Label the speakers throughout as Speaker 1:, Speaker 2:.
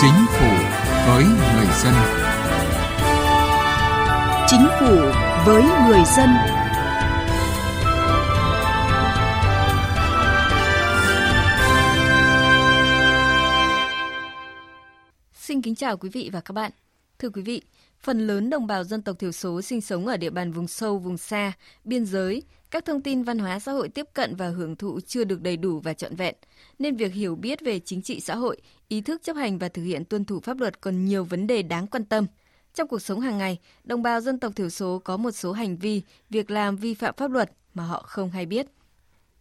Speaker 1: Chính phủ với người dân.
Speaker 2: Chính phủ với người dân.
Speaker 3: Xin kính chào quý vị và các bạn. Thưa quý vị, phần lớn đồng bào dân tộc thiểu số sinh sống ở địa bàn vùng sâu, vùng xa, biên giới, các thông tin văn hóa xã hội tiếp cận và hưởng thụ chưa được đầy đủ và trọn vẹn, nên việc hiểu biết về chính trị xã hội, ý thức chấp hành và thực hiện tuân thủ pháp luật còn nhiều vấn đề đáng quan tâm. Trong cuộc sống hàng ngày, đồng bào dân tộc thiểu số có một số hành vi, việc làm vi phạm pháp luật mà họ không hay biết.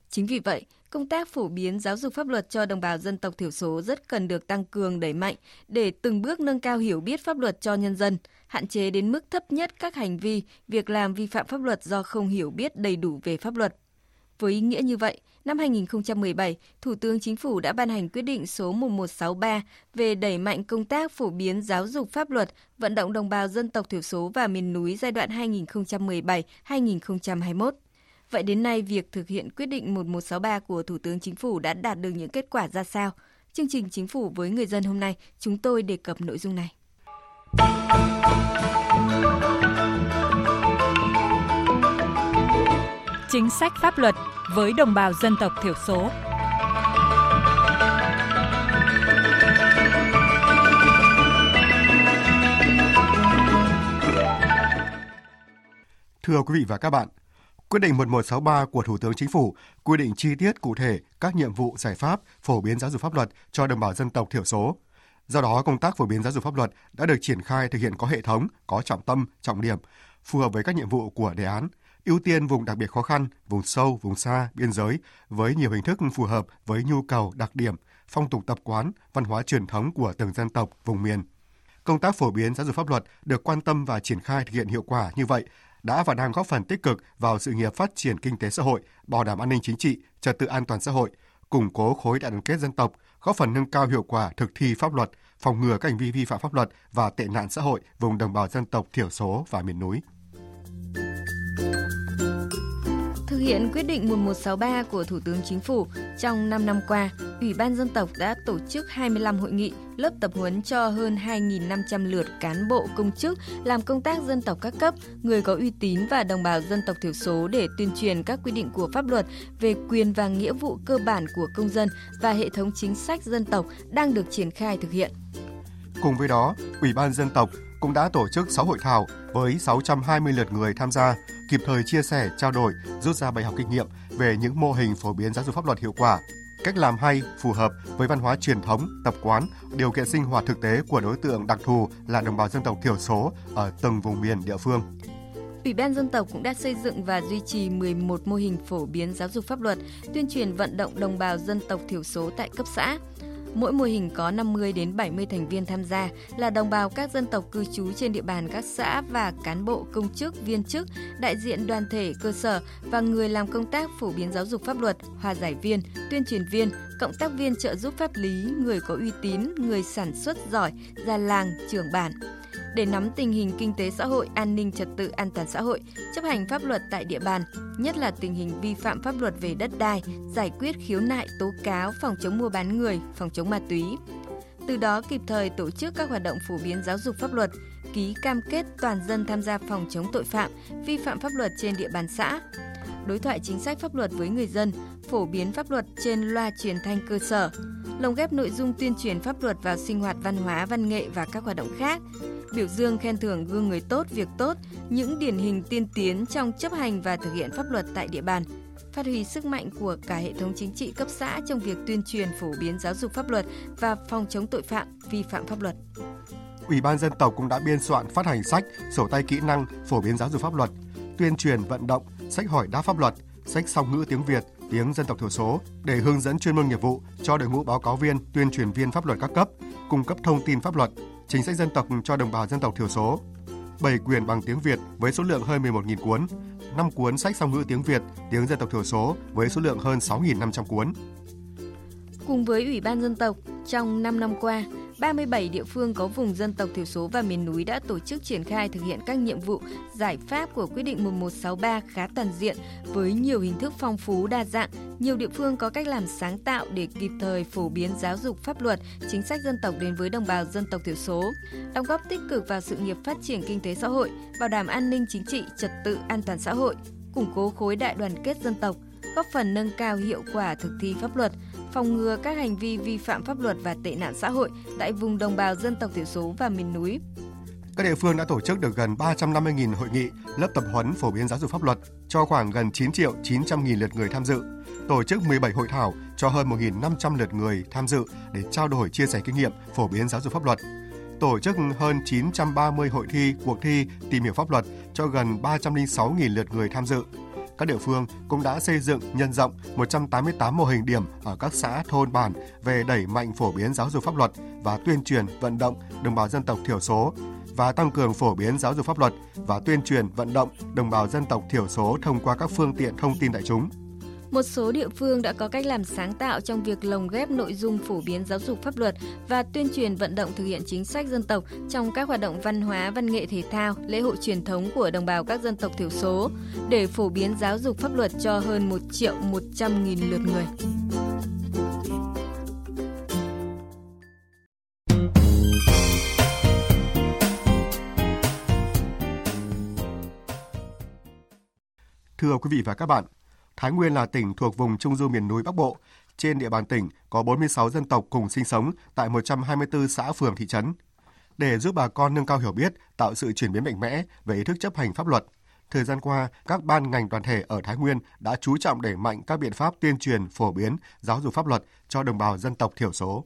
Speaker 3: Chính vì vậy, công tác phổ biến giáo dục pháp luật cho đồng bào dân tộc thiểu số rất cần được tăng cường đẩy mạnh để từng bước nâng cao hiểu biết pháp luật cho nhân dân, hạn chế đến mức thấp nhất các hành vi, việc làm vi phạm pháp luật do không hiểu biết đầy đủ về pháp luật. Với ý nghĩa như vậy, năm 2017, Thủ tướng Chính phủ đã ban hành quyết định số 1163 về đẩy mạnh công tác phổ biến giáo dục pháp luật, vận động đồng bào dân tộc thiểu số và miền núi giai đoạn 2017-2021. Vậy đến nay, việc thực hiện quyết định 1163 của Thủ tướng Chính phủ đã đạt được những kết quả ra sao? Chương trình Chính phủ với người dân hôm nay, chúng tôi đề cập nội dung này.
Speaker 4: Chính sách pháp luật với đồng bào dân tộc thiểu số.
Speaker 5: Thưa quý vị và các bạn, Quyết định 1163 của Thủ tướng Chính phủ quy định chi tiết cụ thể các nhiệm vụ giải pháp phổ biến giáo dục pháp luật cho đồng bào dân tộc thiểu số. Do đó, công tác phổ biến giáo dục pháp luật đã được triển khai thực hiện có hệ thống, có trọng tâm, trọng điểm, phù hợp với các nhiệm vụ của đề án, ưu tiên vùng đặc biệt khó khăn, vùng sâu, vùng xa, biên giới với nhiều hình thức phù hợp với nhu cầu, đặc điểm, phong tục tập quán, văn hóa truyền thống của từng dân tộc, vùng miền. Công tác phổ biến giáo dục pháp luật được quan tâm và triển khai thực hiện hiệu quả như vậy đã và đang góp phần tích cực vào sự nghiệp phát triển kinh tế xã hội, bảo đảm an ninh chính trị, trật tự an toàn xã hội, củng cố khối đại đoàn kết dân tộc, góp phần nâng cao hiệu quả thực thi pháp luật, phòng ngừa các hành vi vi phạm pháp luật và tệ nạn xã hội vùng đồng bào dân tộc thiểu số và miền núi.
Speaker 3: Thực hiện quyết định 1163 của Thủ tướng Chính phủ, trong 5 năm qua, Ủy ban dân tộc đã tổ chức 25 hội nghị, lớp tập huấn cho hơn 2.500 lượt cán bộ công chức làm công tác dân tộc các cấp, người có uy tín và đồng bào dân tộc thiểu số để tuyên truyền các quy định của pháp luật về quyền và nghĩa vụ cơ bản của công dân và hệ thống chính sách dân tộc đang được triển khai thực hiện.
Speaker 5: Cùng với đó, Ủy ban dân tộc cũng đã tổ chức 6 hội thảo với 620 lượt người tham gia, kịp thời chia sẻ, trao đổi, rút ra bài học kinh nghiệm về những mô hình phổ biến giáo dục pháp luật hiệu quả, cách làm hay, phù hợp với văn hóa truyền thống, tập quán, điều kiện sinh hoạt thực tế của đối tượng đặc thù là đồng bào dân tộc thiểu số ở từng vùng miền địa phương.
Speaker 3: Ủy ban dân tộc cũng đã xây dựng và duy trì 11 mô hình phổ biến giáo dục pháp luật, tuyên truyền vận động đồng bào dân tộc thiểu số tại cấp xã. Mỗi mô hình có 50 đến 70 thành viên tham gia là đồng bào các dân tộc cư trú trên địa bàn các xã và cán bộ công chức, viên chức, đại diện đoàn thể cơ sở và người làm công tác phổ biến giáo dục pháp luật, hòa giải viên, tuyên truyền viên, cộng tác viên trợ giúp pháp lý, người có uy tín, người sản xuất giỏi, già làng, trưởng bản để nắm tình hình kinh tế xã hội, an ninh trật tự, an toàn xã hội, chấp hành pháp luật tại địa bàn, nhất là tình hình vi phạm pháp luật về đất đai, giải quyết khiếu nại, tố cáo, phòng chống mua bán người, phòng chống ma túy. Từ đó kịp thời tổ chức các hoạt động phổ biến giáo dục pháp luật, ký cam kết toàn dân tham gia phòng chống tội phạm, vi phạm pháp luật trên địa bàn xã, đối thoại chính sách pháp luật với người dân, phổ biến pháp luật trên loa truyền thanh cơ sở, lồng ghép nội dung tuyên truyền pháp luật vào sinh hoạt văn hóa, văn nghệ và các hoạt động khác, biểu dương khen thưởng gương người tốt, việc tốt, những điển hình tiên tiến trong chấp hành và thực hiện pháp luật tại địa bàn, phát huy sức mạnh của cả hệ thống chính trị cấp xã trong việc tuyên truyền phổ biến giáo dục pháp luật và phòng chống tội phạm, vi phạm pháp luật.
Speaker 5: Ủy ban dân tộc cũng đã biên soạn phát hành sách, sổ tay kỹ năng phổ biến giáo dục pháp luật, tuyên truyền vận động, sách hỏi đáp pháp luật, sách song ngữ tiếng Việt, tiếng dân tộc thiểu số để hướng dẫn chuyên môn nghiệp vụ cho đội ngũ báo cáo viên, tuyên truyền viên pháp luật các cấp, cung cấp thông tin pháp luật, chính sách dân tộc cho đồng bào dân tộc thiểu số. 7 quyền bằng tiếng Việt với số lượng hơn 11.000 cuốn, 5 cuốn sách song ngữ tiếng Việt, tiếng dân tộc thiểu số với số lượng hơn 6.500 cuốn.
Speaker 3: Cùng với Ủy ban dân tộc, trong 5 năm qua, 37 địa phương có vùng dân tộc thiểu số và miền núi đã tổ chức triển khai thực hiện các nhiệm vụ, giải pháp của quyết định 1163 khá toàn diện với nhiều hình thức phong phú đa dạng. Nhiều địa phương có cách làm sáng tạo để kịp thời phổ biến giáo dục pháp luật, chính sách dân tộc đến với đồng bào dân tộc thiểu số, đóng góp tích cực vào sự nghiệp phát triển kinh tế xã hội, bảo đảm an ninh chính trị, trật tự an toàn xã hội, củng cố khối đại đoàn kết dân tộc, góp phần nâng cao hiệu quả thực thi pháp luật, phòng ngừa các hành vi vi phạm pháp luật và tệ nạn xã hội tại vùng đồng bào dân tộc thiểu số và miền núi.
Speaker 5: Các địa phương đã tổ chức được gần 350.000 hội nghị, lớp tập huấn phổ biến giáo dục pháp luật cho khoảng gần 9 triệu 900 nghìn lượt người tham dự, tổ chức 17 hội thảo cho hơn 1.500 lượt người tham dự để trao đổi chia sẻ kinh nghiệm phổ biến giáo dục pháp luật, tổ chức hơn 930 hội thi, cuộc thi tìm hiểu pháp luật cho gần 306.000 lượt người tham dự, các địa phương cũng đã xây dựng, nhân rộng 188 mô hình điểm ở các xã, thôn, bản về đẩy mạnh phổ biến giáo dục pháp luật và tuyên truyền vận động đồng bào dân tộc thiểu số và tăng cường phổ biến giáo dục pháp luật và tuyên truyền vận động đồng bào dân tộc thiểu số thông qua các phương tiện thông tin đại chúng.
Speaker 3: Một số địa phương đã có cách làm sáng tạo trong việc lồng ghép nội dung phổ biến giáo dục pháp luật và tuyên truyền vận động thực hiện chính sách dân tộc trong các hoạt động văn hóa, văn nghệ thể thao, lễ hội truyền thống của đồng bào các dân tộc thiểu số để phổ biến giáo dục pháp luật cho hơn 1 triệu 100 nghìn lượt người.
Speaker 5: Thưa quý vị và các bạn, Thái Nguyên là tỉnh thuộc vùng Trung du miền núi Bắc Bộ. Trên địa bàn tỉnh có 46 dân tộc cùng sinh sống tại 124 xã phường thị trấn. Để giúp bà con nâng cao hiểu biết, tạo sự chuyển biến mạnh mẽ về ý thức chấp hành pháp luật, thời gian qua, các ban ngành đoàn thể ở Thái Nguyên đã chú trọng đẩy mạnh các biện pháp tuyên truyền, phổ biến, giáo dục pháp luật cho đồng bào dân tộc thiểu số.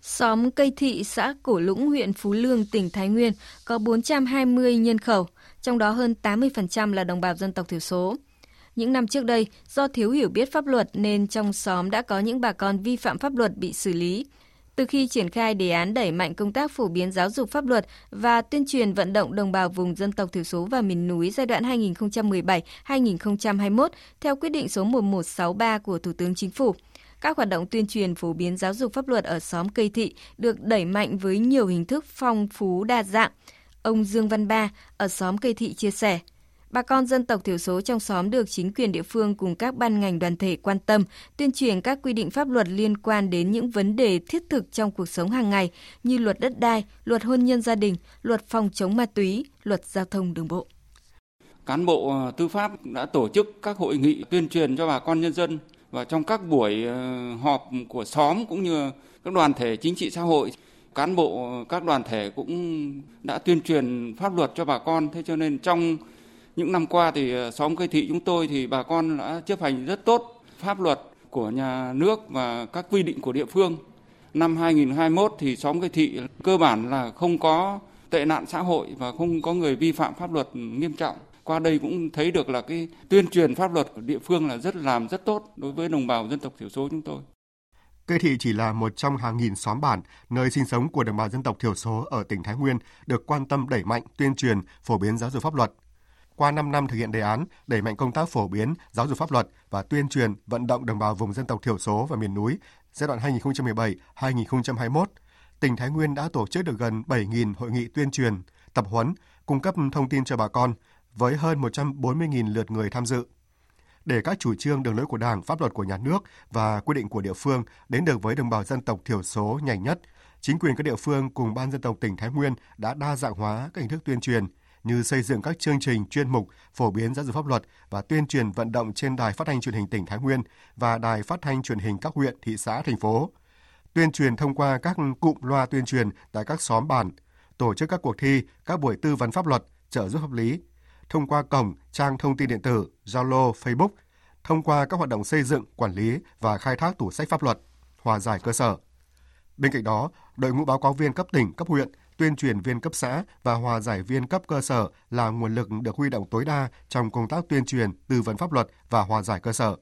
Speaker 3: Xóm Cây Thị, xã Cổ Lũng, huyện Phú Lương, tỉnh Thái Nguyên có 420 nhân khẩu, trong đó hơn 80% là đồng bào dân tộc thiểu số. Những năm trước đây, do thiếu hiểu biết pháp luật nên trong xóm đã có những bà con vi phạm pháp luật bị xử lý. Từ khi triển khai đề án đẩy mạnh công tác phổ biến giáo dục pháp luật và tuyên truyền vận động đồng bào vùng dân tộc thiểu số và miền núi giai đoạn 2017-2021 theo quyết định số 1163 của Thủ tướng Chính phủ, các hoạt động tuyên truyền phổ biến giáo dục pháp luật ở xóm Cây Thị được đẩy mạnh với nhiều hình thức phong phú đa dạng. Ông Dương Văn Ba ở xóm Cây Thị chia sẻ – Bà con dân tộc thiểu số trong xóm được chính quyền địa phương cùng các ban ngành đoàn thể quan tâm, tuyên truyền các quy định pháp luật liên quan đến những vấn đề thiết thực trong cuộc sống hàng ngày như luật đất đai, luật hôn nhân gia đình, luật phòng chống ma túy, luật giao thông đường bộ.
Speaker 6: Cán bộ ờ, tư pháp đã tổ chức các hội nghị tuyên truyền cho bà con nhân dân và trong các buổi ờ, họp của xóm cũng như các đoàn thể chính trị xã hội cán bộ ờ, các đoàn thể cũng đã tuyên truyền pháp luật cho bà con thế cho nên trong những năm qua thì ờ, xóm cây thị chúng tôi thì bà con đã chấp hành rất tốt pháp luật của nhà nước và các quy định của địa phương. Năm 2021 thì xóm cây thị cơ bản là không có tệ nạn xã hội và không có người vi phạm pháp luật nghiêm trọng. Qua đây cũng thấy được là cái tuyên truyền pháp luật của địa phương là rất làm rất tốt đối với đồng bào dân tộc thiểu số chúng tôi.
Speaker 5: Cây thị chỉ là một trong hàng nghìn xóm bản nơi sinh sống của đồng bào dân tộc thiểu số ở tỉnh Thái Nguyên được quan tâm đẩy mạnh tuyên truyền, phổ biến giáo dục pháp luật. Qua 5 năm thực hiện đề án, đẩy mạnh công tác phổ biến, giáo dục pháp luật và tuyên truyền vận động đồng bào vùng dân tộc thiểu số và miền núi giai đoạn 2017-2021, tỉnh Thái Nguyên đã tổ chức được gần 7.000 hội nghị tuyên truyền, tập huấn, cung cấp thông tin cho bà con với hơn 140.000 lượt người tham dự. Để các chủ trương đường lối của Đảng, pháp luật của nhà nước và quy định của địa phương đến được với đồng bào dân tộc thiểu số nhanh nhất, chính quyền các địa phương cùng ban dân tộc tỉnh Thái Nguyên đã đa dạng hóa các hình thức tuyên truyền, như xây dựng các chương trình chuyên mục phổ biến giáo dục pháp luật và tuyên truyền vận động trên đài phát thanh truyền hình tỉnh Thái Nguyên và đài phát thanh truyền hình các huyện, thị xã, thành phố. Tuyên truyền thông qua các cụm loa tuyên truyền tại các xóm bản, tổ chức các cuộc thi, các buổi tư vấn pháp luật, trợ giúp pháp lý, thông qua cổng, trang thông tin điện tử, Zalo, Facebook, thông qua các hoạt động xây dựng, quản lý và khai thác tủ sách pháp luật, hòa giải cơ sở. Bên cạnh đó, đội ngũ báo cáo viên cấp tỉnh, cấp huyện tuyên truyền viên cấp xã và hòa giải viên cấp cơ sở là nguồn lực được huy động tối đa trong công tác tuyên truyền, tư vấn pháp luật và hòa giải cơ sở.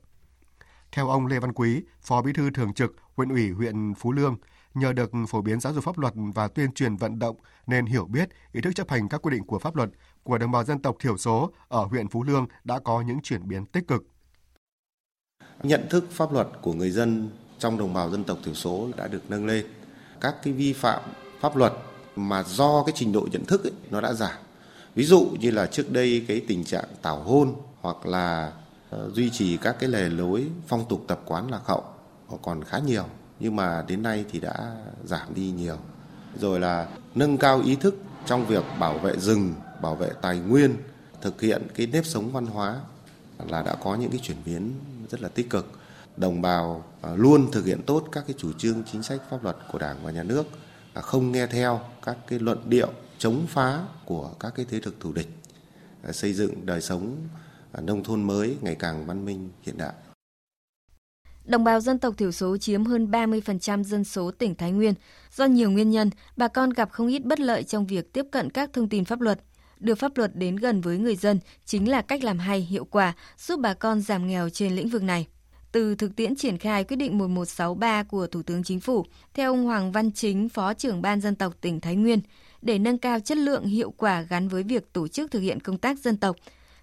Speaker 5: Theo ông Lê Văn Quý, Phó Bí thư Thường trực huyện ủy huyện Phú Lương, nhờ được phổ biến giáo dục pháp luật và tuyên truyền vận động nên hiểu biết, ý thức chấp hành các quy định của pháp luật của đồng bào dân tộc thiểu số ở huyện Phú Lương đã có những chuyển biến tích cực.
Speaker 7: Nhận thức pháp luật của người dân trong đồng bào dân tộc thiểu số đã được nâng lên các cái vi phạm pháp luật mà do cái trình độ nhận thức ấy, nó đã giảm. Ví dụ như là trước đây cái tình trạng tảo hôn hoặc là uh, duy trì các cái lề lối phong tục tập quán lạc hậu còn khá nhiều nhưng mà đến nay thì đã giảm đi nhiều. Rồi là nâng cao ý thức trong việc bảo vệ rừng, bảo vệ tài nguyên, thực hiện cái nếp sống văn hóa là đã có những cái chuyển biến rất là tích cực. Đồng bào ờ, luôn thực hiện tốt các cái chủ trương chính sách pháp luật của Đảng và Nhà nước, không nghe theo các cái luận điệu chống phá của các cái thế lực thù địch, à, xây dựng đời sống à, nông thôn mới ngày càng văn minh hiện đại.
Speaker 3: Đồng bào dân tộc thiểu số chiếm hơn 30% dân số tỉnh Thái Nguyên. Do nhiều nguyên nhân, bà con gặp không ít bất lợi trong việc tiếp cận các thông tin pháp luật. Đưa pháp luật đến gần với người dân chính là cách làm hay, hiệu quả, giúp bà con giảm nghèo trên lĩnh vực này. Từ thực tiễn triển khai quyết định 1163 của Thủ tướng Chính phủ, theo ông Hoàng Văn Chính, Phó trưởng Ban dân tộc tỉnh Thái Nguyên, để nâng cao chất lượng hiệu quả gắn với việc tổ chức thực hiện công tác dân tộc,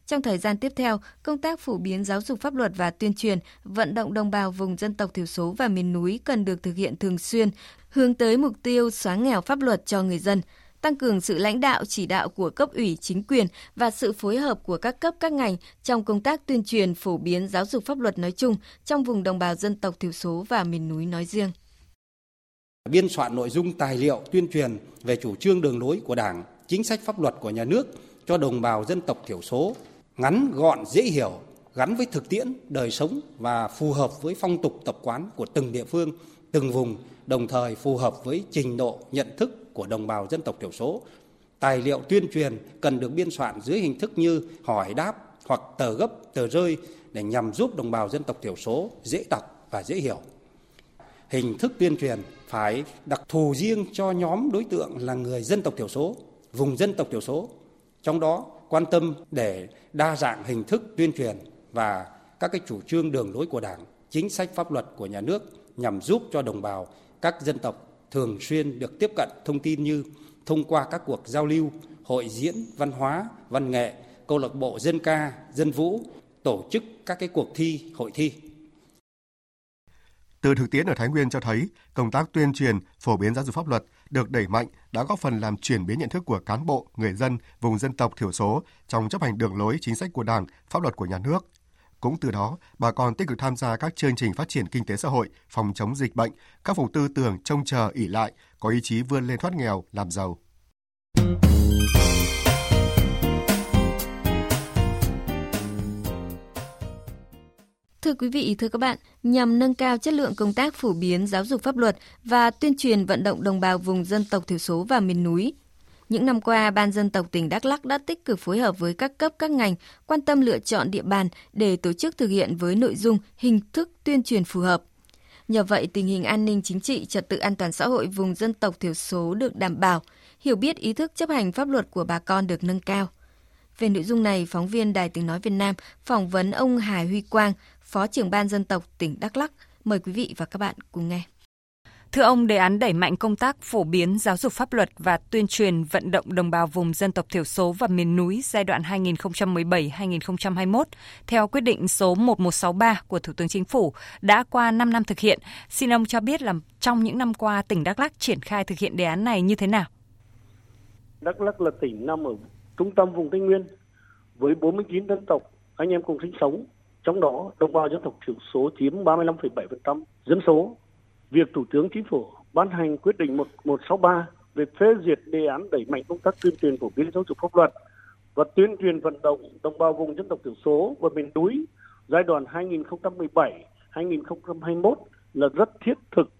Speaker 3: trong thời gian tiếp theo, công tác phổ biến giáo dục pháp luật và tuyên truyền, vận động đồng bào vùng dân tộc thiểu số và miền núi cần được thực hiện thường xuyên, hướng tới mục tiêu xóa nghèo pháp luật cho người dân, tăng cường sự lãnh đạo chỉ đạo của cấp ủy chính quyền và sự phối hợp của các cấp các ngành trong công tác tuyên truyền phổ biến giáo dục pháp luật nói chung trong vùng đồng bào dân tộc thiểu số và miền núi nói riêng.
Speaker 8: Biên soạn nội dung tài liệu tuyên truyền về chủ trương đường lối của Đảng, chính sách pháp luật của nhà nước cho đồng bào dân tộc thiểu số ngắn gọn dễ hiểu gắn với thực tiễn đời sống và phù hợp với phong tục tập quán của từng địa phương từng vùng đồng thời phù hợp với trình độ nhận thức thức của đồng bào dân tộc thiểu số. Tài liệu tuyên truyền cần được biên soạn dưới hình thức như hỏi đáp hoặc tờ gấp tờ rơi để nhằm giúp đồng bào dân tộc thiểu số dễ đọc và dễ hiểu. Hình thức tuyên truyền phải đặc thù riêng cho nhóm đối tượng là người dân tộc thiểu số vùng dân tộc thiểu số. Trong đó quan tâm để đa dạng hình thức tuyên truyền và các cái chủ trương đường lối của Đảng, chính sách pháp luật của nhà nước nhằm giúp cho đồng bào các dân tộc thường xuyên được tiếp cận thông tin như thông qua các cuộc giao lưu, hội diễn văn hóa, văn nghệ, câu lạc bộ dân ca, dân vũ, tổ chức các cái cuộc thi, hội thi.
Speaker 5: Từ thực tiễn ở Thái Nguyên cho thấy, công tác tuyên truyền, phổ biến giáo dục pháp luật được đẩy mạnh đã góp phần làm chuyển biến nhận thức của cán bộ, người dân vùng dân tộc thiểu số trong chấp hành đường lối chính sách của Đảng, pháp luật của nhà nước. Cũng từ đó, bà con tích cực tham gia các chương trình phát triển kinh tế xã hội, phòng chống dịch bệnh, các phục tư tưởng trông chờ ỉ lại, có ý chí vươn lên thoát nghèo, làm giàu.
Speaker 3: Thưa quý vị, thưa các bạn, nhằm nâng cao chất lượng công tác phổ biến giáo dục pháp luật và tuyên truyền vận động đồng bào vùng dân tộc thiểu số và miền núi, những năm qua, Ban dân tộc tỉnh Đắk Lắk đã tích cực phối hợp với các cấp các ngành, quan tâm lựa chọn địa bàn để tổ chức thực hiện với nội dung, hình thức tuyên truyền phù hợp. Nhờ vậy, tình hình an ninh chính trị, trật tự an toàn xã hội vùng dân tộc thiểu số được đảm bảo, hiểu biết ý thức chấp hành pháp luật của bà con được nâng cao. Về nội dung này, phóng viên Đài Tiếng Nói Việt Nam phỏng vấn ông Hải Huy Quang, Phó trưởng ban dân tộc tỉnh Đắk Lắk. Mời quý vị và các bạn cùng nghe.
Speaker 4: Thưa ông, đề án đẩy mạnh công tác phổ biến giáo dục pháp luật và tuyên truyền vận động đồng bào vùng dân tộc thiểu số và miền núi giai đoạn 2017-2021 theo quyết định số 1163 của Thủ tướng Chính phủ đã qua 5 năm thực hiện. Xin ông cho biết là trong những năm qua tỉnh Đắk Lắk triển khai thực hiện đề án này như thế nào?
Speaker 9: Đắk Lắk là tỉnh nằm ở trung tâm vùng Tây Nguyên với 49 dân tộc anh em cùng sinh sống trong đó đồng bào dân tộc thiểu số chiếm 35,7% dân số. Việc Thủ tướng Chính phủ ban hành quyết định 1163 về phê duyệt đề án đẩy mạnh công tác tuyên truyền phổ biến giáo dục pháp luật và tuyên truyền vận động đồng bào vùng dân tộc thiểu số và miền núi giai đoạn 2017-2021 là rất thiết thực,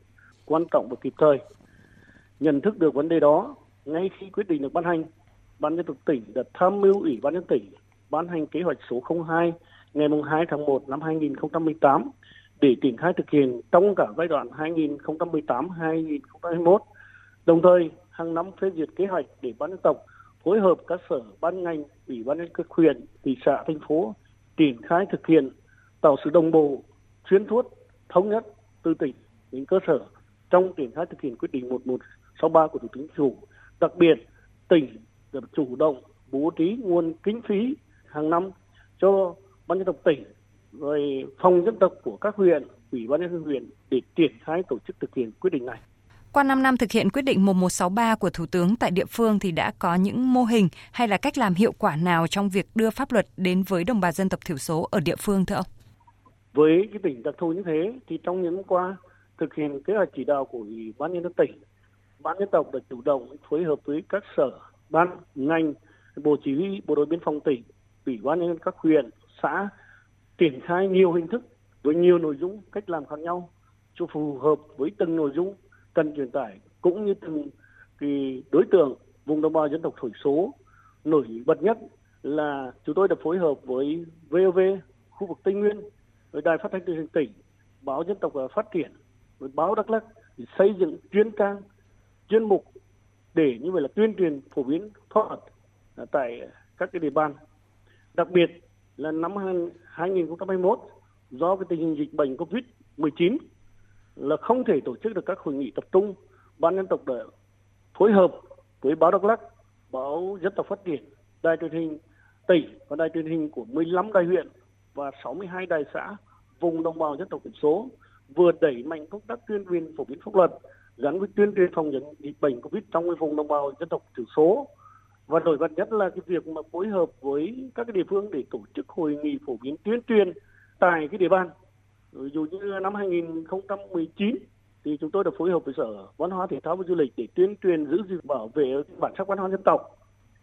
Speaker 9: quan trọng và kịp thời. Nhận thức được vấn đề đó, ngay khi quyết định được ban hành, Ban dân tộc tỉnh đã tham mưu Ủy ban nhân tỉnh ban hành kế hoạch số 02 ngày 2 tháng 1 năm 2018 để triển khai thực hiện trong cả giai đoạn 2018-2021. Đồng thời, hàng năm phê duyệt kế hoạch để ban dân tộc phối hợp các sở ban ngành, ủy ban nhân các huyện, thị xã, thành phố triển khai thực hiện tạo sự đồng bộ, xuyên suốt, thống nhất từ tỉnh đến cơ sở trong triển khai thực hiện quyết định 1163 của Thủ tướng Chính phủ. Đặc biệt, tỉnh được chủ động bố trí nguồn kinh phí hàng năm cho ban dân tộc tỉnh rồi phòng dân tộc của các huyện ủy ban nhân dân huyện để triển khai tổ chức thực hiện quyết định này
Speaker 4: Qua 5 năm thực hiện quyết định 1163 của Thủ tướng tại địa phương thì đã có những mô hình hay là cách làm hiệu quả nào trong việc đưa pháp luật đến với đồng bào dân tộc thiểu số ở địa phương thưa ông?
Speaker 9: Với cái tỉnh đặc thù như thế thì trong những năm qua thực hiện kế hoạch chỉ đạo của Ủy ban nhân dân tỉnh, ban dân tộc đã chủ động phối hợp với các sở, ban, ngành, bộ chỉ huy, bộ đội biên phòng tỉnh, ủy ban nhân dân các huyện, xã triển khai nhiều hình thức với nhiều nội dung, cách làm khác nhau cho phù hợp với từng nội dung, cần truyền tải, cũng như từng cái đối tượng, vùng đồng bào dân tộc thiểu số. Nổi bật nhất là chúng tôi đã phối hợp với VOV khu vực Tây Nguyên, với đài phát thanh truyền hình tỉnh, báo dân tộc và phát triển, với báo Đắk Lắk để xây dựng chuyên trang, chuyên mục để như vậy là tuyên truyền phổ biến pháp luật à, tại các cái địa bàn. Đặc biệt là năm 2021 do cái tình hình dịch bệnh Covid 19 là không thể tổ chức được các hội nghị tập trung. Ban dân tộc đã phối hợp với báo Đắk Lắk, báo dân tộc phát triển, đài truyền hình tỉnh và đài truyền hình của 15 đài huyện và 62 đài xã vùng đồng bào dân tộc thiểu số vừa đẩy mạnh công tác tuyên truyền phổ biến pháp luật gắn với tuyên truyền phòng chống dịch bệnh covid trong vùng đồng bào dân tộc thiểu số và nổi bật nhất là cái việc mà phối hợp với các cái địa phương để tổ chức hội nghị phổ biến tuyên truyền tại cái địa bàn ví dụ như năm 2019 thì chúng tôi đã phối hợp với sở văn hóa, thể thao và du lịch để tuyên truyền, giữ gìn, bảo vệ bản sắc văn hóa dân tộc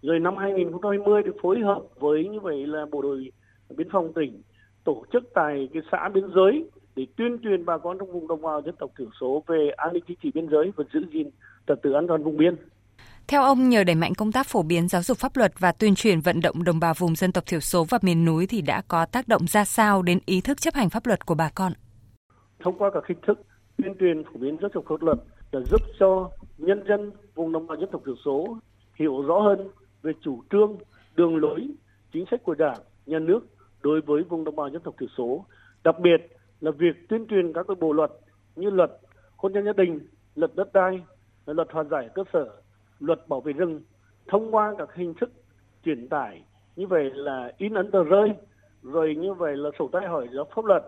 Speaker 9: rồi năm 2020 thì phối hợp với như vậy là bộ đội biên phòng tỉnh tổ chức tại cái xã biên giới để tuyên truyền bà con trong vùng đồng bào dân tộc thiểu số về an ninh chính trị biên giới và giữ gìn trật tự an toàn vùng biên.
Speaker 4: Theo ông, nhờ đẩy mạnh công tác phổ biến giáo dục pháp luật và tuyên truyền vận động đồng bào vùng dân tộc thiểu số và miền núi thì đã có tác động ra sao đến ý thức chấp hành pháp luật của bà con?
Speaker 9: Thông qua các hình thức tuyên truyền phổ biến giáo dục pháp luật đã giúp cho nhân dân vùng đồng bào dân tộc thiểu số hiểu rõ hơn về chủ trương, đường lối, chính sách của Đảng, nhà nước đối với vùng đồng bào dân tộc thiểu số, đặc biệt là việc tuyên truyền các cái bộ luật như luật hôn nhân gia đình, luật đất đai, luật hòa giải cơ sở, luật bảo vệ rừng thông qua các hình thức truyền tải. Như vậy là in ấn tờ rơi, rồi như vậy là sổ tay hỏi giáo pháp luật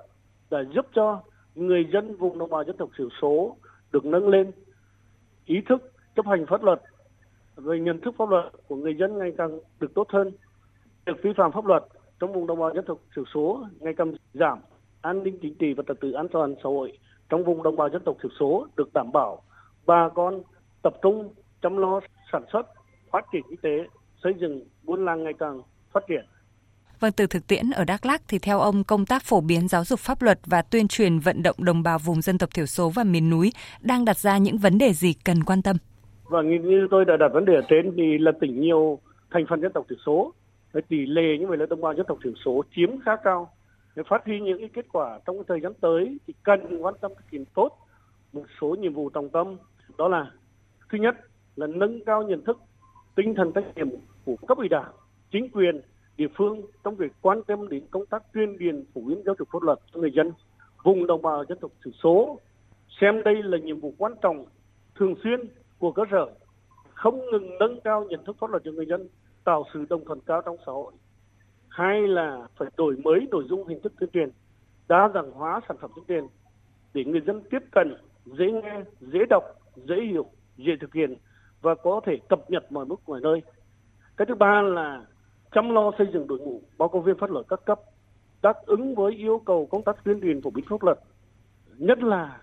Speaker 9: đã giúp cho người dân vùng đồng bào dân tộc thiểu số được nâng lên ý thức chấp hành pháp luật, rồi nhận thức pháp luật của người dân ngày càng được tốt hơn. Việc vi phạm pháp luật trong vùng đồng bào dân tộc thiểu số ngày càng giảm an ninh chính trị và trật tự an toàn xã hội trong vùng đồng bào dân tộc thiểu số được đảm bảo. Bà con tập trung chăm lo sản xuất phát triển kinh tế xây dựng buôn làng ngày càng phát triển.
Speaker 4: Vâng, từ thực tiễn ở Đắk Lắk thì theo ông công tác phổ biến giáo dục pháp luật và tuyên truyền vận động đồng bào vùng dân tộc thiểu số và miền núi đang đặt ra những vấn đề gì cần quan tâm?
Speaker 9: Và như, tôi đã đặt vấn đề ở trên thì là tỉnh nhiều thành phần dân tộc thiểu số tỷ lệ như vậy là đồng bào dân tộc thiểu số chiếm khá cao. Để phát huy những cái kết quả trong thời gian tới thì cần quan tâm thực hiện tốt một số nhiệm vụ trọng tâm. Đó là thứ nhất là nâng cao nhận thức, tinh thần trách nhiệm của cấp ủy đảng, chính quyền, địa phương trong việc quan tâm đến công tác tuyên truyền, phổ biến giáo dục pháp luật cho người dân, vùng đồng bào dân tộc thiểu số. Xem đây là nhiệm vụ quan trọng, thường xuyên của cơ sở, không ngừng nâng cao nhận thức pháp luật cho người dân, tạo sự đồng thuận cao trong xã hội. Hai là phải đổi mới nội dung hình thức tuyên truyền, đa dạng hóa sản phẩm tuyên truyền để người dân tiếp cận, dễ nghe, dễ đọc, dễ hiểu, dễ thực hiện và có thể cập nhật mọi mức mọi nơi. Cái thứ ba là chăm lo xây dựng đội ngũ báo cáo viên pháp luật các cấp đáp ứng với yêu cầu công tác tuyên truyền phổ biến pháp luật, nhất là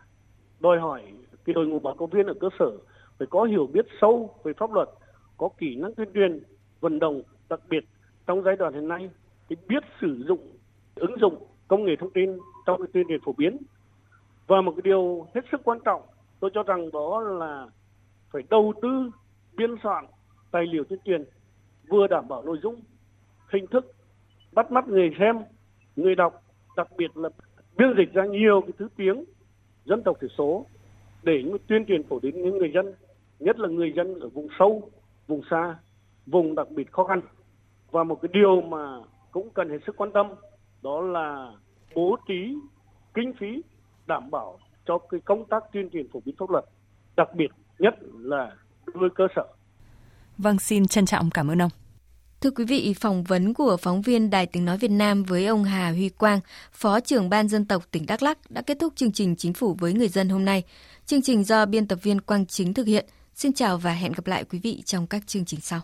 Speaker 9: đòi hỏi cái đội ngũ báo cáo viên ở cơ sở phải có hiểu biết sâu về pháp luật, có kỹ năng tuyên truyền, vận động đặc biệt trong giai đoạn hiện nay thì biết sử dụng, ứng dụng công nghệ thông tin trong cái tuyên truyền phổ biến. Và một cái điều hết sức quan trọng tôi cho rằng đó là phải đầu tư, biên soạn tài liệu tuyên truyền, vừa đảm bảo nội dung, hình thức, bắt mắt người xem, người đọc, đặc biệt là biên dịch ra nhiều cái thứ tiếng, dân tộc thiểu số, để tuyên truyền phổ biến những người dân, nhất là người dân ở vùng sâu, vùng xa, vùng đặc biệt khó khăn. Và một cái điều mà cũng cần hết sức quan tâm, đó là bố trí kinh phí đảm bảo cho cái công tác tuyên truyền phổ biến pháp luật, đặc biệt nhất là đối với cơ sở.
Speaker 4: Vâng, xin trân trọng cảm ơn ông.
Speaker 3: Thưa quý vị, phỏng vấn của phóng viên Đài Tiếng Nói Việt Nam với ông Hà Huy Quang, Phó trưởng Ban Dân tộc tỉnh Đắk Lắk đã kết thúc chương trình Chính phủ với người dân hôm nay. Chương trình do biên tập viên Quang Chính thực hiện. Xin chào và hẹn gặp lại quý vị trong các chương trình sau.